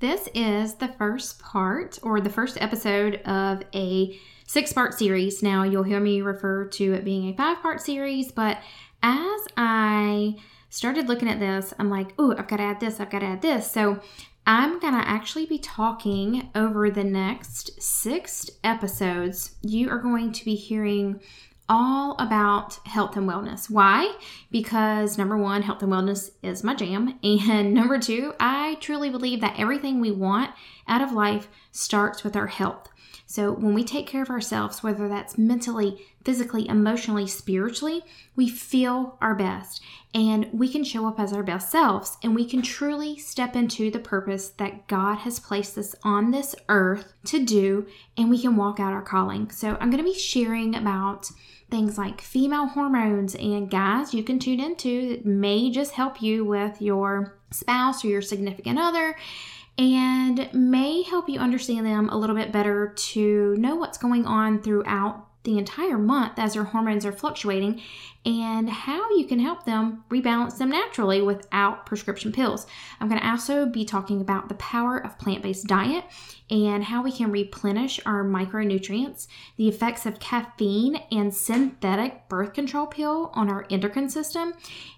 This is the first part or the first episode of a six part series. Now, you'll hear me refer to it being a five part series, but as I started looking at this, I'm like, oh, I've got to add this, I've got to add this. So I'm going to actually be talking over the next six episodes. You are going to be hearing all about health and wellness. Why? Because number one, health and wellness is my jam. And number two, I truly believe that everything we want out of life starts with our health. So when we take care of ourselves, whether that's mentally, physically, emotionally, spiritually, we feel our best. And we can show up as our best selves and we can truly step into the purpose that God has placed us on this earth to do and we can walk out our calling. So I'm going to be sharing about things like female hormones. And guys you can tune into that may just help you with your spouse or your significant other and may help you understand them a little bit better to know what's going on throughout the entire month as your hormones are fluctuating and how you can help them rebalance them naturally without prescription pills. I'm going to also be talking about the power of plant based diet and how we can replenish our micronutrients, the effects of caffeine and synthetic birth control pill on our endocrine system,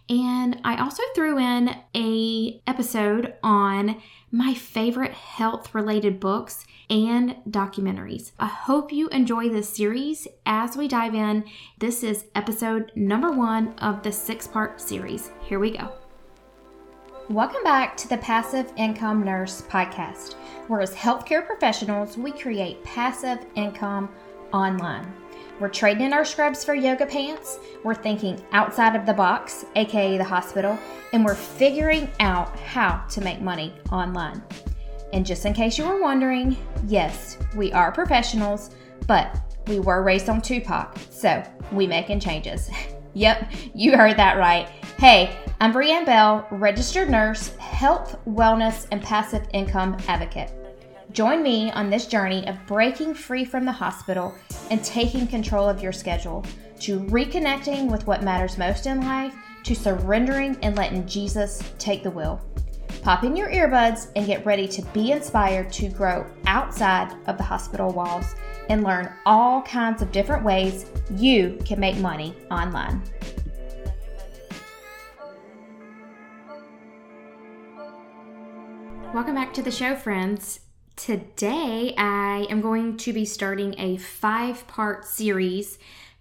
and I also threw in a episode on my favorite health related books and documentaries. I hope you enjoy this series as we dive in. This is episode number one of the six part series. Here we go. Welcome back to the Passive Income Nurse podcast, where as healthcare professionals, we create passive income online. We're trading in our scrubs for yoga pants. We're thinking outside of the box, aka the hospital, and we're figuring out how to make money online. And just in case you were wondering, yes, we are professionals, but we were raised on Tupac, so we making changes. yep, you heard that right. Hey, I'm Brianne Bell, registered nurse, health, wellness, and passive income advocate. Join me on this journey of breaking free from the hospital and taking control of your schedule, to reconnecting with what matters most in life, to surrendering and letting Jesus take the wheel. Pop in your earbuds and get ready to be inspired to grow outside of the hospital walls and learn all kinds of different ways you can make money online. Welcome back to the show, friends. Today, I am going to be starting a five part series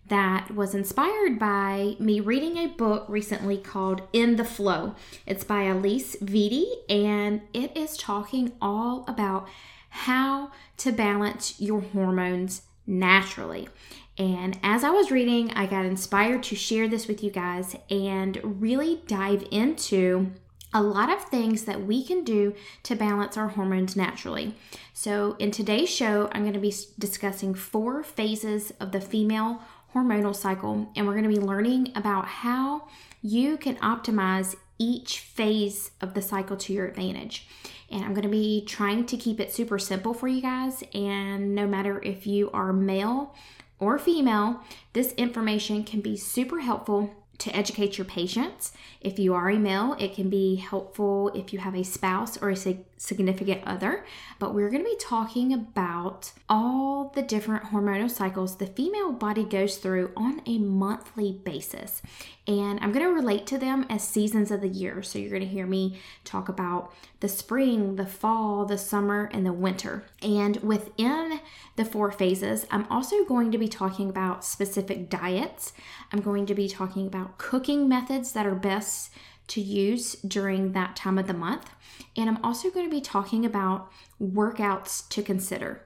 that was inspired by me reading a book recently called In the Flow. It's by Alisa Vitti, and it is talking all about how to balance your hormones naturally. And as I was reading, I got inspired to share this with you guys and really dive into a lot of things that we can do to balance our hormones naturally. So, in today's show, I'm going to be discussing four phases of the female hormonal cycle, and we're going to be learning about how you can optimize each phase of the cycle to your advantage. And I'm going to be trying to keep it super simple for you guys. And no matter if you are male or female, this information can be super helpful to educate your patients. If you are a male, it can be helpful if you have a spouse or a significant other. But we're going to be talking about all the different hormonal cycles the female body goes through on a monthly basis. And I'm going to relate to them as seasons of the year. So you're going to hear me talk about the spring, the fall, the summer, and the winter. And within the four phases, I'm also going to be talking about specific diets. I'm going to be talking about cooking methods that are best to use during that time of the month. And I'm also going to be talking about workouts to consider.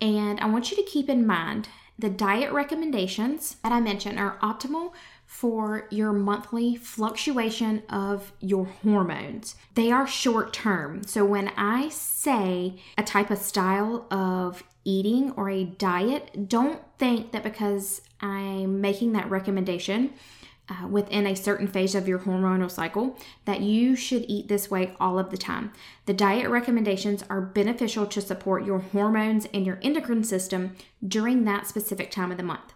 And I want you to keep in mind the diet recommendations that I mentioned are optimal for your monthly fluctuation of your hormones. They are short term. So when I say a type of style of eating or a diet, don't think that because I'm making that recommendation uh, within a certain phase of your hormonal cycle that you should eat this way all of the time. The diet recommendations are beneficial to support your hormones and your endocrine system during that specific time of the month.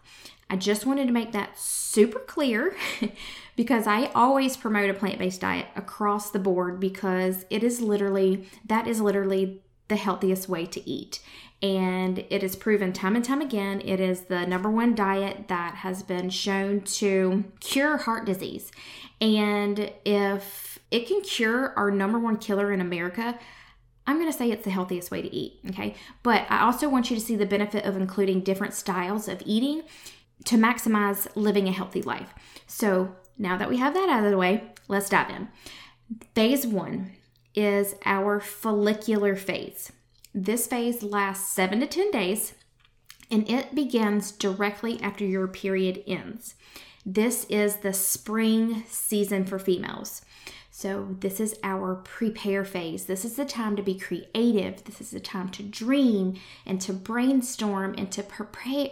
I just wanted to make that super clear because I always promote a plant based diet across the board because it is literally, that is literally the healthiest way to eat. And it is proven time and time again, it is the number one diet that has been shown to cure heart disease. And if it can cure our number one killer in America, I'm going to say it's the healthiest way to eat, okay? But I also want you to see the benefit of including different styles of eating to maximize living a healthy life. So, now that we have that out of the way, let's dive in. Phase one is our follicular phase. This phase lasts seven to 10 days and it begins directly after your period ends. This is the spring season for females. So, this is our prepare phase. This is the time to be creative. This is the time to dream and to brainstorm and to prepare,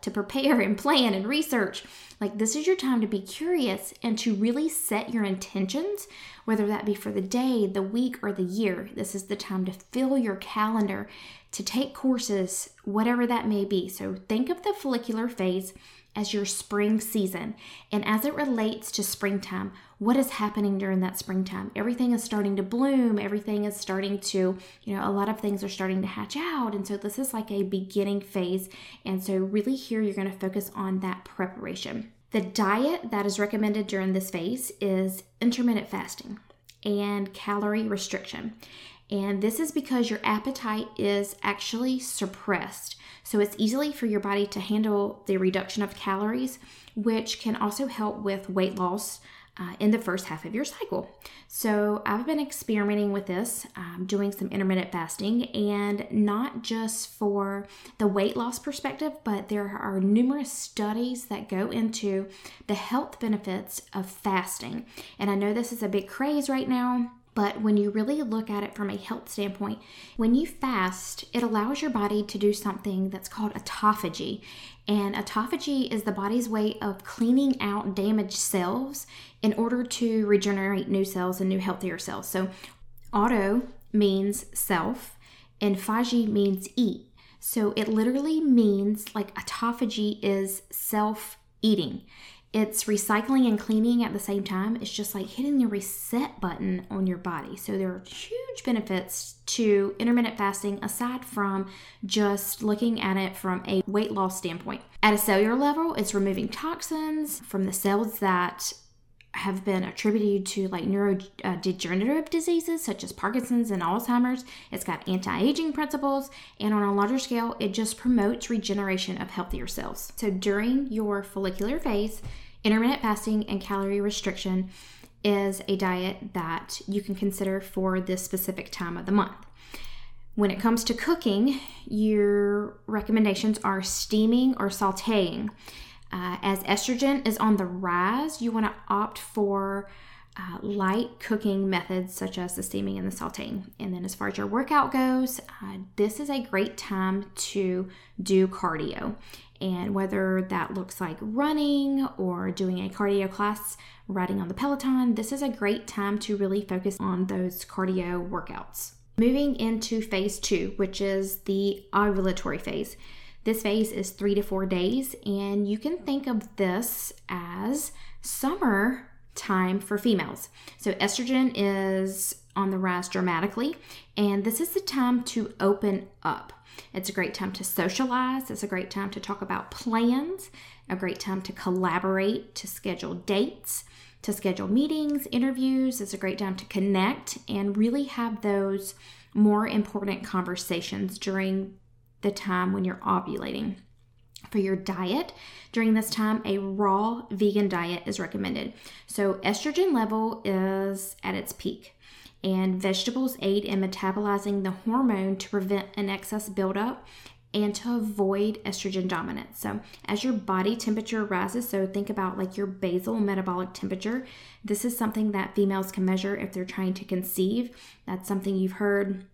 to prepare and plan and research. Like, this is your time to be curious and to really set your intentions, whether that be for the day, the week, or the year. This is the time to fill your calendar, to take courses, whatever that may be. So, think of the follicular phase as your spring season. And as it relates to springtime, what is happening during that springtime? Everything is starting to bloom, everything is starting to, you know, a lot of things are starting to hatch out. And so this is like a beginning phase. And so, really, here you're going to focus on that preparation. The diet that is recommended during this phase is intermittent fasting and calorie restriction. And this is because your appetite is actually suppressed. So it's easily for your body to handle the reduction of calories, which can also help with weight loss uh, in the first half of your cycle. So I've been experimenting with this, um, doing some intermittent fasting, and not just for the weight loss perspective, but there are numerous studies that go into the health benefits of fasting. And I know this is a big craze right now but when you really look at it from a health standpoint, when you fast, it allows your body to do something that's called autophagy. And autophagy is the body's way of cleaning out damaged cells in order to regenerate new cells and new healthier cells. So, auto means self, and phagy means eat. So, it literally means like autophagy is self eating. It's recycling and cleaning at the same time. It's just like hitting the reset button on your body. So there are huge benefits to intermittent fasting aside from just looking at it from a weight loss standpoint. At a cellular level, it's removing toxins from the cells that have been attributed to like neurodegenerative diseases such as Parkinson's and Alzheimer's. It's got anti aging principles, and on a larger scale, it just promotes regeneration of healthier cells. So during your follicular phase, intermittent fasting and calorie restriction is a diet that you can consider for this specific time of the month. When it comes to cooking, your recommendations are steaming or sauteing. Uh, as estrogen is on the rise, you want to opt for uh, light cooking methods such as the steaming and the sauteing. And then, as far as your workout goes, uh, this is a great time to do cardio. And whether that looks like running or doing a cardio class, riding on the Peloton, this is a great time to really focus on those cardio workouts. Moving into phase two, which is the ovulatory phase. This phase is three to four days, and you can think of this as summer time for females. So, estrogen is on the rise dramatically, and this is the time to open up. It's a great time to socialize, it's a great time to talk about plans, a great time to collaborate, to schedule dates, to schedule meetings, interviews. It's a great time to connect and really have those more important conversations during the time when you're ovulating. For your diet during this time, a raw vegan diet is recommended. So, estrogen level is at its peak, and vegetables aid in metabolizing the hormone to prevent an excess buildup and to avoid estrogen dominance. So, as your body temperature rises, so think about like your basal metabolic temperature. This is something that females can measure if they're trying to conceive. That's something you've heard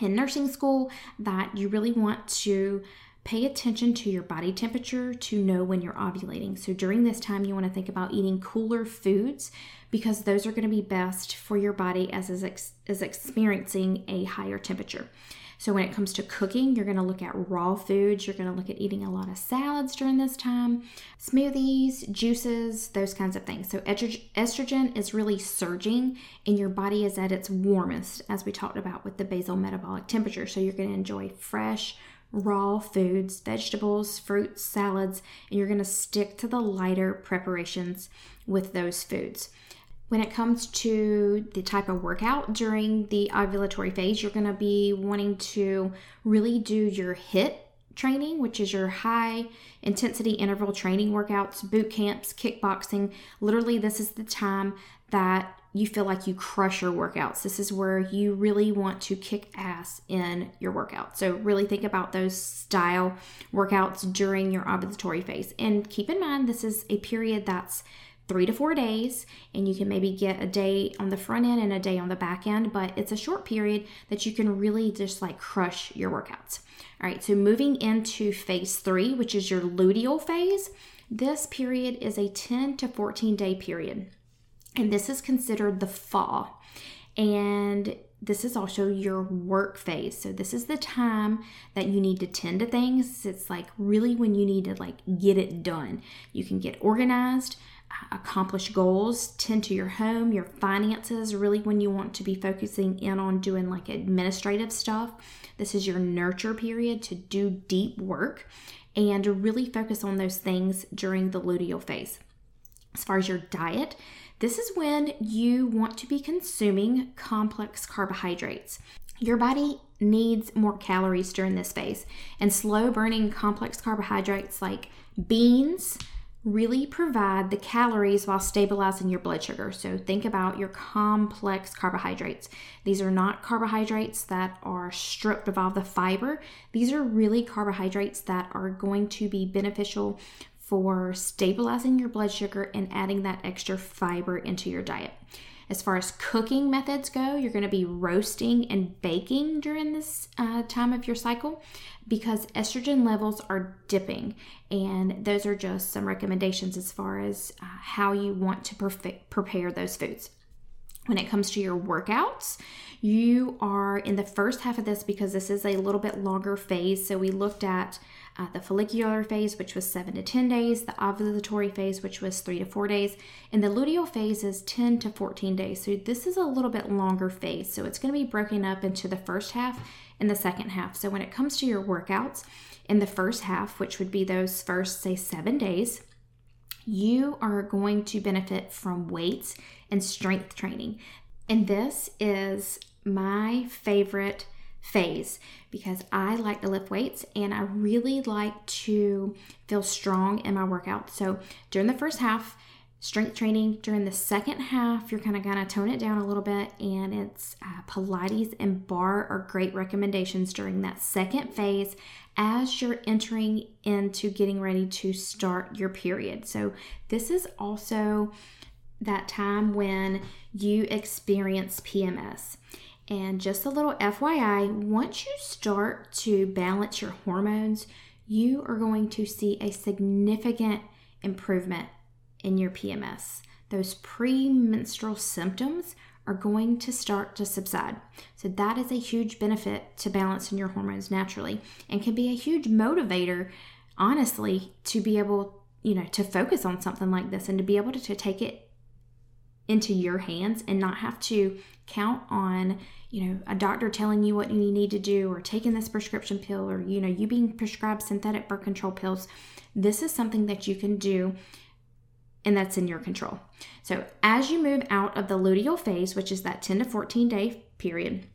in nursing school that you really want to pay attention to your body temperature to know when you're ovulating. So during this time, you want to think about eating cooler foods because those are going to be best for your body as is, ex- is experiencing a higher temperature. So when it comes to cooking, you're going to look at raw foods. You're going to look at eating a lot of salads during this time, smoothies, juices, those kinds of things. So estrogen is really surging and your body is at its warmest, as we talked about with the basal metabolic temperature. So you're going to enjoy fresh, raw foods, vegetables, fruits, salads, and you're going to stick to the lighter preparations with those foods. When it comes to the type of workout during the ovulatory phase, you're going to be wanting to really do your HIIT training, which is your high intensity interval training workouts, boot camps, kickboxing. Literally, this is the time that you feel like you crush your workouts. This is where you really want to kick ass in your workout. So, really think about those style workouts during your ovulatory phase. And keep in mind, this is a period that's three to four days, and you can maybe get a day on the front end and a day on the back end, but it's a short period that you can really just like crush your workouts. All right, so moving into phase three, which is your luteal phase, this period is a 10 to 14 day period, and this is considered the fall. And this is also your work phase. So this is the time that you need to tend to things. It's like really when you need to like get it done. You can get organized, accomplish goals, tend to your home, your finances, really when you want to be focusing in on doing like administrative stuff. This is your nurture period to do deep work and really focus on those things during the luteal phase. As far as your diet, this is when you want to be consuming complex carbohydrates. Your body needs more calories during this phase, and slow burning complex carbohydrates like beans, really provide the calories while stabilizing your blood sugar. So think about your complex carbohydrates. These are not carbohydrates that are stripped of all the fiber. These are really carbohydrates that are going to be beneficial for stabilizing your blood sugar and adding that extra fiber into your diet. As far as cooking methods go, you're going to be roasting and baking during this uh, time of your cycle because estrogen levels are dipping. And those are just some recommendations as far as uh, how you want to prepare those foods. When it comes to your workouts, you are in the first half of this because this is a little bit longer phase. So we looked at uh, the follicular phase, which was seven to 10 days, the ovulatory phase, which was three to four days, and the luteal phase is 10 to 14 days. So this is a little bit longer phase. So it's going to be broken up into the first half and the second half. So when it comes to your workouts in the first half, which would be those first, say, seven days, you are going to benefit from weights and strength training. And this is my favorite phase because I like to lift weights and I really like to feel strong in my workout. So during the first half, strength training. During the second half, you're kind of going to tone it down a little bit, and it's uh, Pilates and barre are great recommendations during that second phase as you're entering into getting ready to start your period. So, this is also that time when you experience PMS. And just a little FYI, once you start to balance your hormones, you are going to see a significant improvement in your PMS. Those premenstrual symptoms are going to start to subside. So, that is a huge benefit to balancing your hormones naturally and can be a huge motivator, honestly, to be able, you know, to focus on something like this and to be able to, to take it into your hands and not have to count on you know a doctor telling you what you need to do or taking this prescription pill or you know you being prescribed synthetic birth control pills this is something that you can do and that's in your control so as you move out of the luteal phase which is that 10 to 14 day period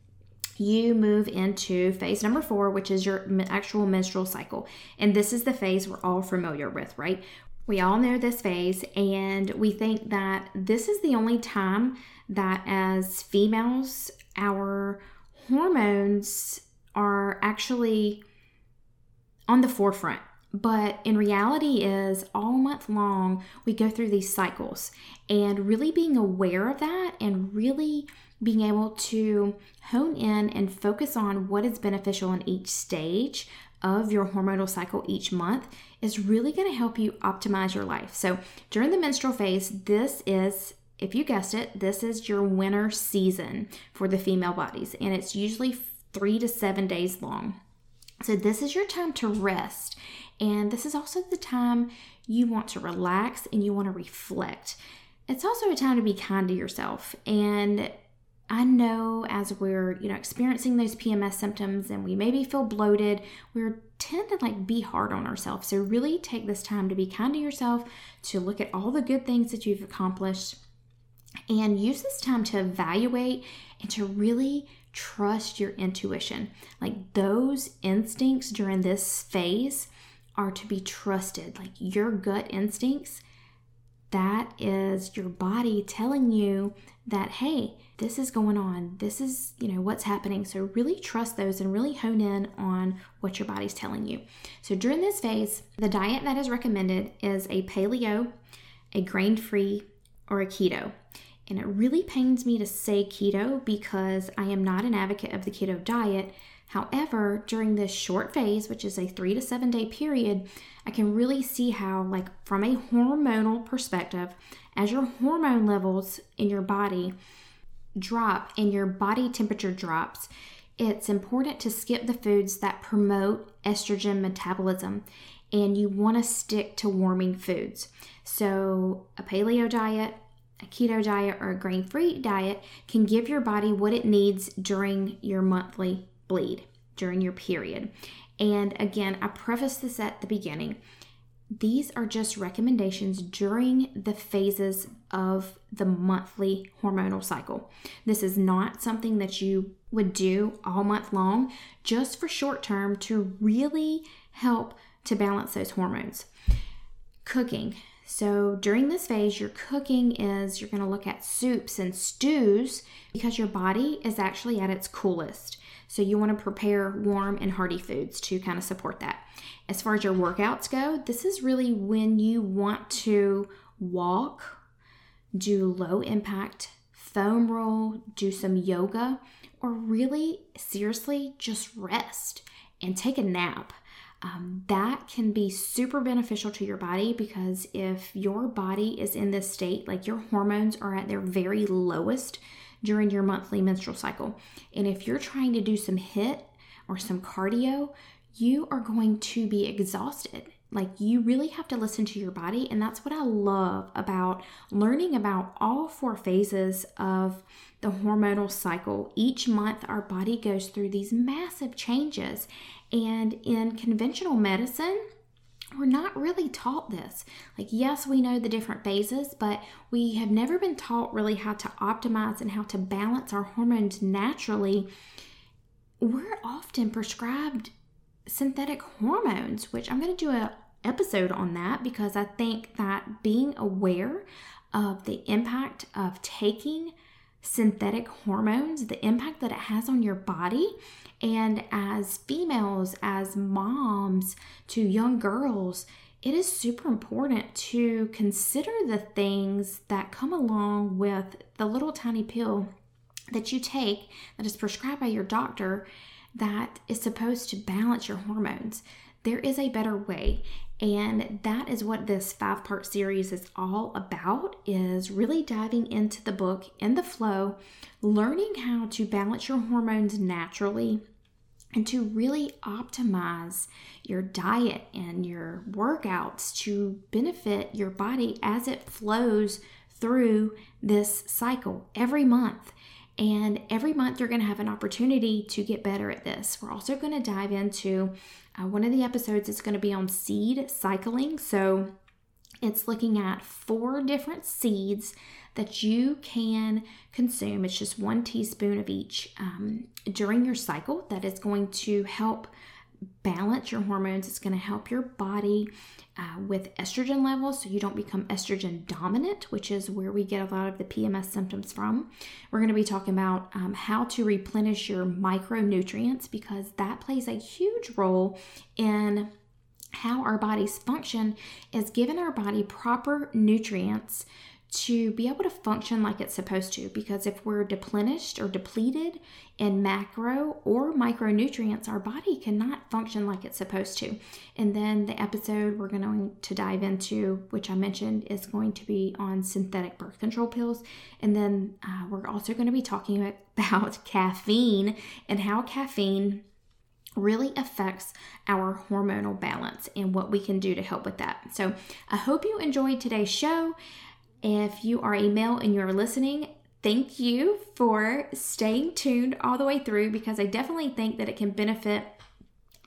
you move into phase number four, which is your actual menstrual cycle. And this is the phase we're all familiar with, right? We all know this phase, and we think that this is the only time that as females, our hormones are actually on the forefront. But in reality is all month long we go through these cycles and really being aware of that and really being able to hone in and focus on what is beneficial in each stage of your hormonal cycle each month is really going to help you optimize your life. So, during the menstrual phase, this is if you guessed it, this is your winter season for the female bodies, and it's usually three to seven days long. So, this is your time to rest, and this is also the time you want to relax and you want to reflect. It's also a time to be kind to yourself. And I know as we're, you know, experiencing those PMS symptoms and we maybe feel bloated, we're tend to like be hard on ourselves. So really take this time to be kind to yourself, to look at all the good things that you've accomplished and use this time to evaluate and to really trust your intuition. Like those instincts during this phase are to be trusted. Like your gut instincts, that is your body telling you that, hey, this is going on. This is, you know, what's happening. So really trust those and really hone in on what your body's telling you. So during this phase, the diet that is recommended is a paleo, a grain free, or a keto. And it really pains me to say keto because I am not an advocate of the keto diet. However, during this short phase, which is a three to seven day period, I can really see how, like, from a hormonal perspective, as your hormone levels in your body drop and your body temperature drops, it's important to skip the foods that promote estrogen metabolism and you want to stick to warming foods. So, a paleo diet, a keto diet, or a grain free diet can give your body what it needs during your monthly bleed, during your period. And again, I preface this at the beginning. These are just recommendations during the phases of the monthly hormonal cycle. This is not something that you would do all month long, just for short term to really help to balance those hormones. Cooking. So during this phase, your cooking is you're going to look at soups and stews because your body is actually at its coolest. So you want to prepare warm and hearty foods to kind of support that. As far as your workouts go, this is really when you want to walk, do low impact foam roll, do some yoga, or really seriously just rest and take a nap um, that can be super beneficial to your body because if your body is in this state, like your hormones are at their very lowest during your monthly menstrual cycle, and if you're trying to do some HIIT or some cardio, you are going to be exhausted. Like, you really have to listen to your body. And that's what I love about learning about all four phases of the hormonal cycle. Each month, our body goes through these massive changes. And in conventional medicine, we're not really taught this. Like, yes, we know the different phases, but we have never been taught really how to optimize and how to balance our hormones naturally. We're often prescribed synthetic hormones, which I'm going to do a episode on that because I think that being aware of the impact of taking synthetic hormones, the impact that it has on your body, and as females, as moms to young girls, it is super important to consider the things that come along with the little tiny pill that you take that is prescribed by your doctor that is supposed to balance your hormones. There is a better way, and that is what this five part series is all about is really diving into the book in the flow learning how to balance your hormones naturally and to really optimize your diet and your workouts to benefit your body as it flows through this cycle every month. And every month, you're going to have an opportunity to get better at this. We're also going to dive into uh, one of the episodes is going to be on seed cycling. So it's looking at four different seeds that you can consume. It's just one teaspoon of each um, during your cycle that is going to help balance your hormones. It's going to help your body uh, with estrogen levels so you don't become estrogen dominant, which is where we get a lot of the PMS symptoms from. We're going to be talking about um, how to replenish your micronutrients because that plays a huge role in how our bodies function is giving our body proper nutrients to be able to function like it's supposed to. Because if we're depleted or depleted in macro or micronutrients, our body cannot function like it's supposed to. And then the episode we're going to dive into, which I mentioned, is going to be on synthetic birth control pills. And then uh, we're also going to be talking about caffeine and how caffeine really affects our hormonal balance and what we can do to help with that. So, I hope you enjoyed today's show. If you are a male and you're listening, thank you for staying tuned all the way through because I definitely think that it can benefit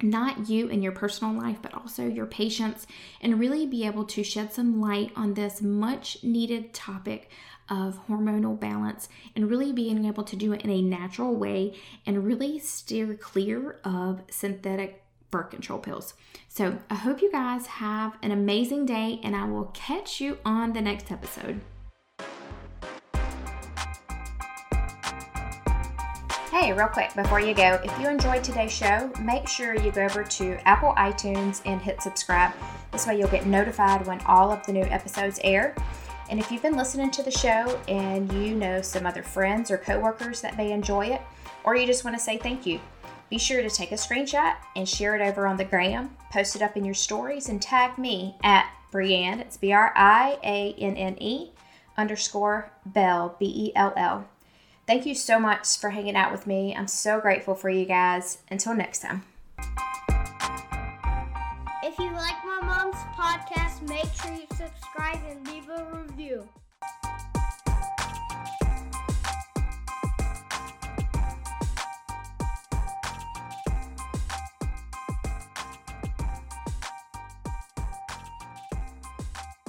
not you in your personal life, but also your patients, and really be able to shed some light on this much needed topic of hormonal balance and really being able to do it in a natural way and really steer clear of synthetic birth control pills. So I hope you guys have an amazing day, and I will catch you on the next episode. Hey, real quick before you go, if you enjoyed today's show, make sure you go over to Apple iTunes and hit subscribe. This way, you'll get notified when all of the new episodes air. And if you've been listening to the show and you know some other friends or coworkers that may enjoy it, or you just want to say thank you, be sure to take a screenshot and share it over on the gram, post it up in your stories, and tag me at Brianne, it's B R I A N N E underscore Bell, B E L L. Thank you so much for hanging out with me. I'm so grateful for you guys. Until next time. If you like my mom's podcast, make sure you subscribe and leave a review.